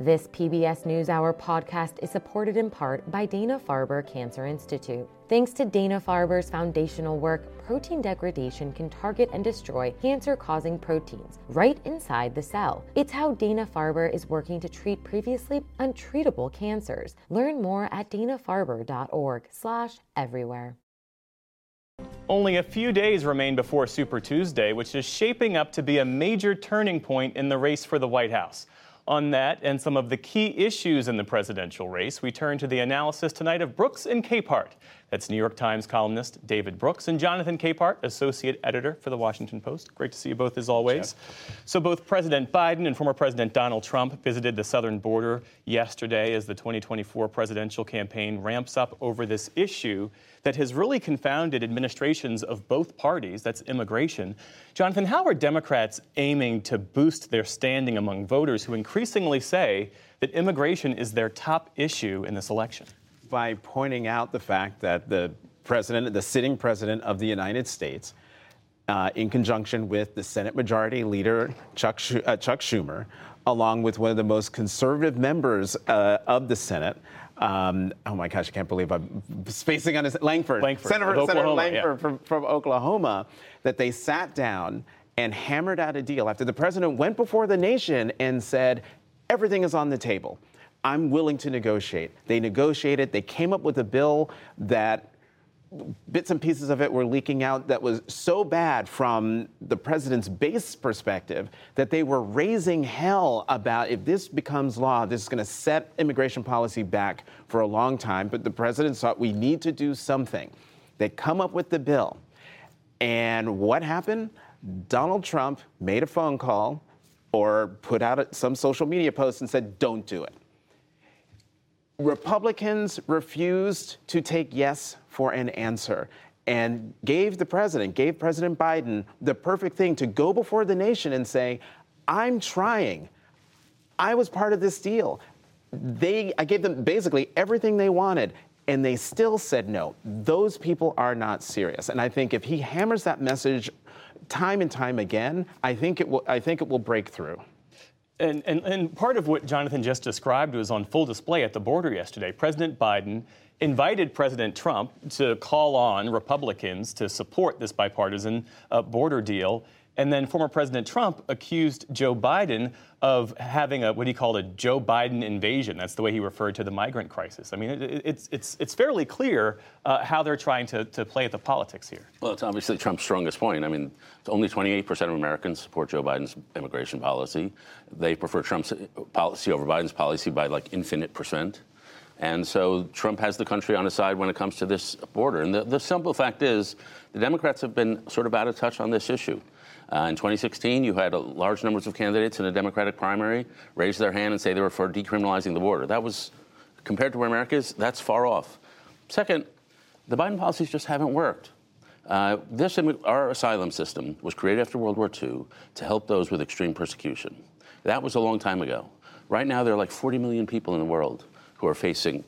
This PBS NewsHour podcast is supported in part by Dana Farber Cancer Institute. Thanks to Dana Farber's foundational work, protein degradation can target and destroy cancer causing proteins right inside the cell. It's how Dana Farber is working to treat previously untreatable cancers. Learn more at danafarber.org/slash everywhere. Only a few days remain before Super Tuesday, which is shaping up to be a major turning point in the race for the White House. On that and some of the key issues in the presidential race, we turn to the analysis tonight of Brooks and Capehart. That's New York Times columnist David Brooks and Jonathan Capehart, associate editor for the Washington Post. Great to see you both as always. So, both President Biden and former President Donald Trump visited the southern border yesterday as the 2024 presidential campaign ramps up over this issue that has really confounded administrations of both parties that's immigration. Jonathan, how are Democrats aiming to boost their standing among voters who increasingly say that immigration is their top issue in this election? By pointing out the fact that the president, the sitting president of the United States, uh, in conjunction with the Senate Majority Leader Chuck, Sch- uh, Chuck Schumer, along with one of the most conservative members uh, of the Senate. Um, oh my gosh, I can't believe I'm spacing on his Lankford, Lankford Senator, Oklahoma, Lankford yeah. from, from Oklahoma, that they sat down and hammered out a deal after the president went before the nation and said, everything is on the table. I'm willing to negotiate. They negotiated. They came up with a bill that bits and pieces of it were leaking out that was so bad from the president's base perspective that they were raising hell about if this becomes law, this is going to set immigration policy back for a long time. But the president thought we need to do something. They come up with the bill. And what happened? Donald Trump made a phone call or put out some social media post and said, don't do it. Republicans refused to take yes for an answer and gave the president, gave President Biden the perfect thing to go before the nation and say, I'm trying. I was part of this deal. They, I gave them basically everything they wanted, and they still said no. Those people are not serious. And I think if he hammers that message time and time again, I think it will, I think it will break through. And, and, and part of what Jonathan just described was on full display at the border yesterday. President Biden invited President Trump to call on Republicans to support this bipartisan uh, border deal. And then former President Trump accused Joe Biden of having a what he called a Joe Biden invasion. That's the way he referred to the migrant crisis. I mean, it, it's, it's, it's fairly clear uh, how they're trying to, to play at the politics here. Well, it's obviously Trump's strongest point. I mean, only 28% of Americans support Joe Biden's immigration policy. They prefer Trump's policy over Biden's policy by like infinite percent. And so Trump has the country on his side when it comes to this border. And the, the simple fact is, the Democrats have been sort of out of touch on this issue. Uh, in 2016, you had a large numbers of candidates in a Democratic primary raise their hand and say they were for decriminalizing the border. That was, compared to where America is, that's far off. Second, the Biden policies just haven't worked. Uh, this, our asylum system was created after World War II to help those with extreme persecution. That was a long time ago. Right now, there are like 40 million people in the world who are facing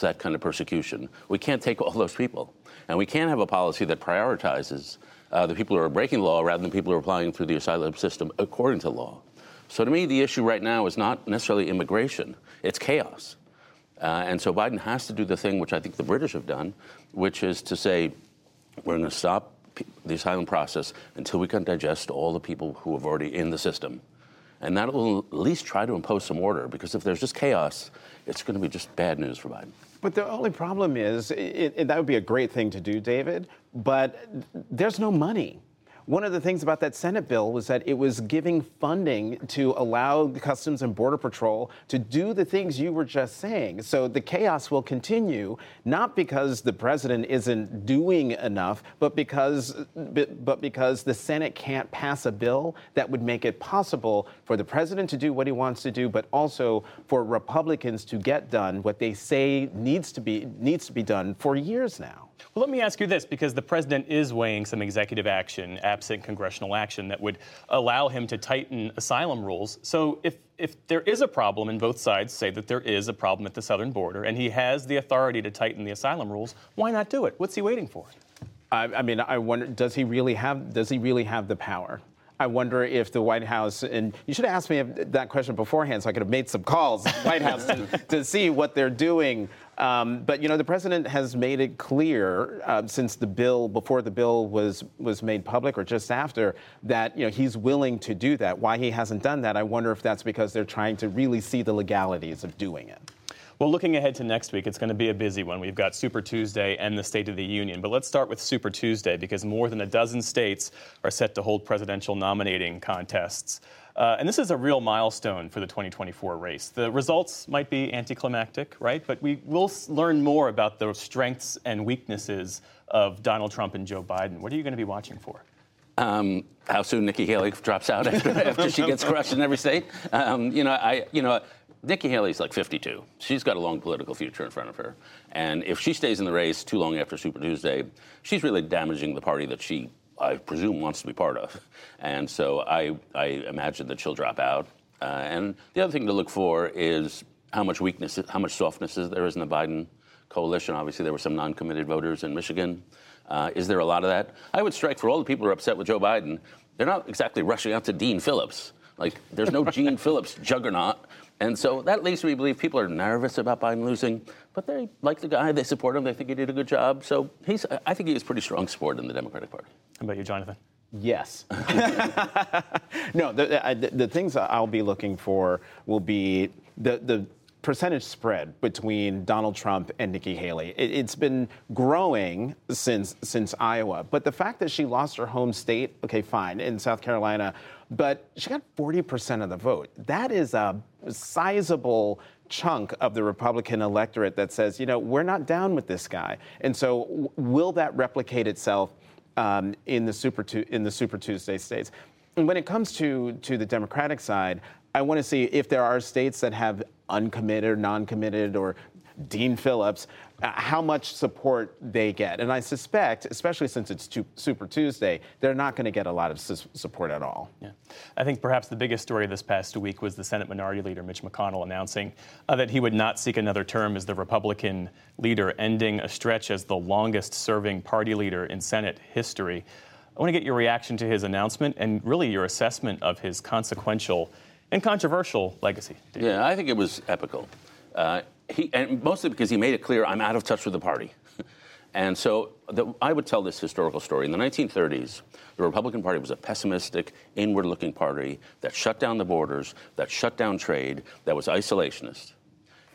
that kind of persecution. We can't take all those people. And we can't have a policy that prioritizes uh, the people who are breaking law rather than people who are applying through the asylum system according to law. So to me, the issue right now is not necessarily immigration, it's chaos. Uh, and so Biden has to do the thing which I think the British have done, which is to say, we're going to stop the asylum process until we can digest all the people who are already in the system. And that will at least try to impose some order, because if there's just chaos, it's going to be just bad news for Biden. But the only problem is, it, it, that would be a great thing to do, David, but there's no money. One of the things about that Senate bill was that it was giving funding to allow Customs and Border Patrol to do the things you were just saying. So the chaos will continue, not because the president isn't doing enough, but because, but because the Senate can't pass a bill that would make it possible for the president to do what he wants to do, but also for Republicans to get done what they say needs to be needs to be done for years now. Well, let me ask you this because the president is weighing some executive action, absent congressional action, that would allow him to tighten asylum rules. So, if, if there is a problem, and both sides say that there is a problem at the southern border, and he has the authority to tighten the asylum rules, why not do it? What's he waiting for? I, I mean, I wonder, does he really have does he really have the power? I wonder if the White House, and you should have asked me that question beforehand so I could have made some calls to the White House to, to, see what they're doing. Um, but you know, the president has made it clear uh, since the bill, before the bill was was made public, or just after, that you know he's willing to do that. Why he hasn't done that, I wonder if that's because they're trying to really see the legalities of doing it. Well, looking ahead to next week, it's going to be a busy one. We've got Super Tuesday and the State of the Union. But let's start with Super Tuesday because more than a dozen states are set to hold presidential nominating contests. Uh, and this is a real milestone for the 2024 race. The results might be anticlimactic, right? But we will learn more about the strengths and weaknesses of Donald Trump and Joe Biden. What are you going to be watching for? Um, how soon Nikki Haley drops out after, after she gets crushed in every state. Um, you know, I, you know, Nikki Haley's like 52. She's got a long political future in front of her. And if she stays in the race too long after Super Tuesday, she's really damaging the party that she, I presume, wants to be part of. And so I, I imagine that she'll drop out. Uh, and the other thing to look for is how much weakness, how much softness is there is in the Biden coalition. Obviously, there were some non committed voters in Michigan. Uh, is there a lot of that? I would strike for all the people who are upset with Joe Biden, they're not exactly rushing out to Dean Phillips. Like, there's no Dean Phillips juggernaut and so that leads me to believe people are nervous about Biden losing, but they like the guy, they support him, they think he did a good job. So he's, I think he has pretty strong support in the Democratic Party. How about you, Jonathan? Yes. no, the, the, the, things I'll be looking for will be the, the percentage spread between Donald Trump and Nikki Haley. It, has been growing since since Iowa, but the fact that she lost her home state, okay, fine, in South Carolina, but she got 40% of the vote. That is a sizable chunk of the Republican electorate that says, you know, we're not down with this guy. And so, will that replicate itself um, in the Super tu- in the Super Tuesday states? And when it comes to to the Democratic side, I want to see if there are states that have uncommitted, non-committed, or Dean Phillips, uh, how much support they get. And I suspect, especially since it's Super Tuesday, they're not going to get a lot of su- support at all. Yeah. I think perhaps the biggest story this past week was the Senate Minority Leader, Mitch McConnell, announcing uh, that he would not seek another term as the Republican leader, ending a stretch as the longest serving party leader in Senate history. I want to get your reaction to his announcement and really your assessment of his consequential and controversial legacy. Yeah, I think it was epical. Uh, he, and mostly because he made it clear I'm out of touch with the party. and so the, I would tell this historical story. In the 1930s, the Republican Party was a pessimistic, inward looking party that shut down the borders, that shut down trade, that was isolationist.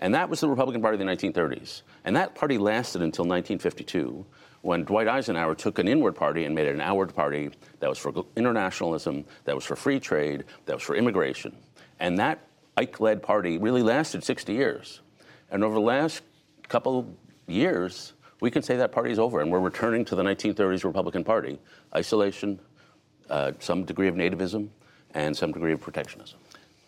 And that was the Republican Party of the 1930s. And that party lasted until 1952, when Dwight Eisenhower took an inward party and made it an outward party that was for internationalism, that was for free trade, that was for immigration. And that Ike led party really lasted 60 years. And over the last couple years, we can say that party is over and we're returning to the 1930s Republican Party isolation, uh, some degree of nativism, and some degree of protectionism.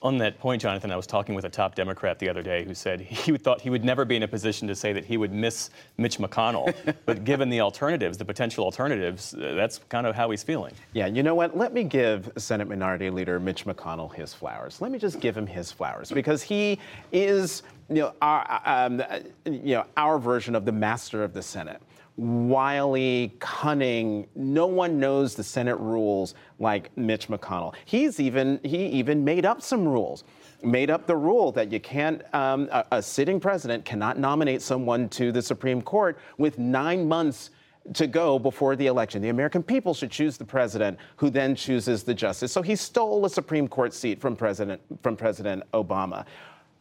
On that point, Jonathan, I was talking with a top Democrat the other day who said he thought he would never be in a position to say that he would miss Mitch McConnell. but given the alternatives, the potential alternatives, uh, that's kind of how he's feeling. Yeah, you know what? Let me give Senate Minority Leader Mitch McConnell his flowers. Let me just give him his flowers because he is, you know, our, um, you know, our version of the master of the Senate wily, cunning. No one knows the Senate rules like Mitch McConnell. He's even he even made up some rules. Made up the rule that you can't, um, a, a sitting president cannot nominate someone to the Supreme Court with nine months to go before the election. The American people should choose the president who then chooses the justice. So he stole a Supreme Court seat from President, from President Obama.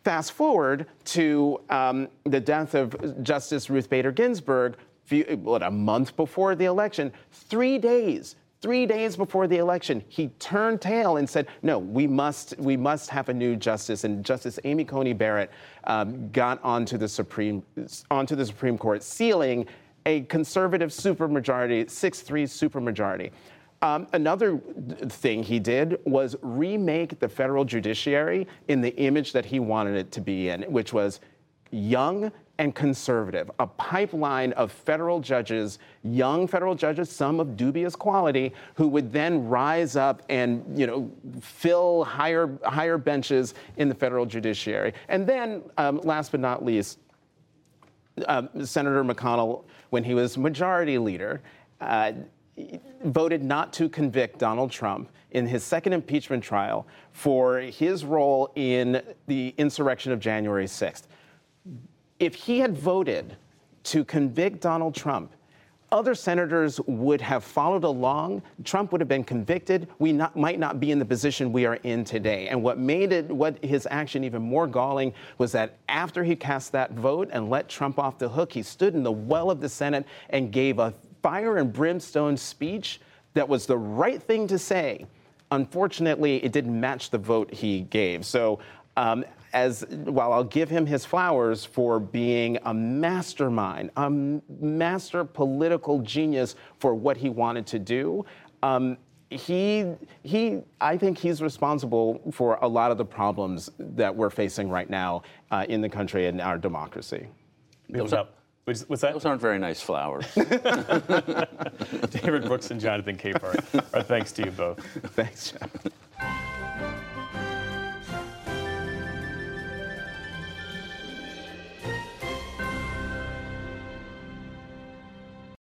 Fast forward to um, the death of Justice Ruth Bader Ginsburg, few, what, a month before the election, three days, three days before the election, he turned tail and said, "No, we must, we must have a new justice." And Justice Amy Coney Barrett um, got onto the Supreme, onto the Supreme Court, sealing a conservative supermajority, six-three supermajority. Um, another thing he did was remake the federal judiciary in the image that he wanted it to be in, which was young and conservative, a pipeline of federal judges, young federal judges, some of dubious quality, who would then rise up and you know fill higher higher benches in the federal judiciary. And then, um, last but not least, uh, Senator McConnell, when he was majority leader. Uh, voted not to convict Donald Trump in his second impeachment trial for his role in the insurrection of January 6th. If he had voted to convict Donald Trump, other senators would have followed along. Trump would have been convicted. We not, might not be in the position we are in today. And what made it, what his action even more galling was that after he cast that vote and let Trump off the hook, he stood in the well of the Senate and gave a fire and brimstone speech that was the right thing to say. Unfortunately, it didn't match the vote he gave. So um, as while I'll give him his flowers for being a mastermind, a master political genius for what he wanted to do, um, he he I think he's responsible for a lot of the problems that we're facing right now uh, in the country and our democracy. What's up? What's, what's that? Those aren't very nice flowers. David Brooks and Jonathan Capehart. Our thanks to you both. Thanks, Geoff.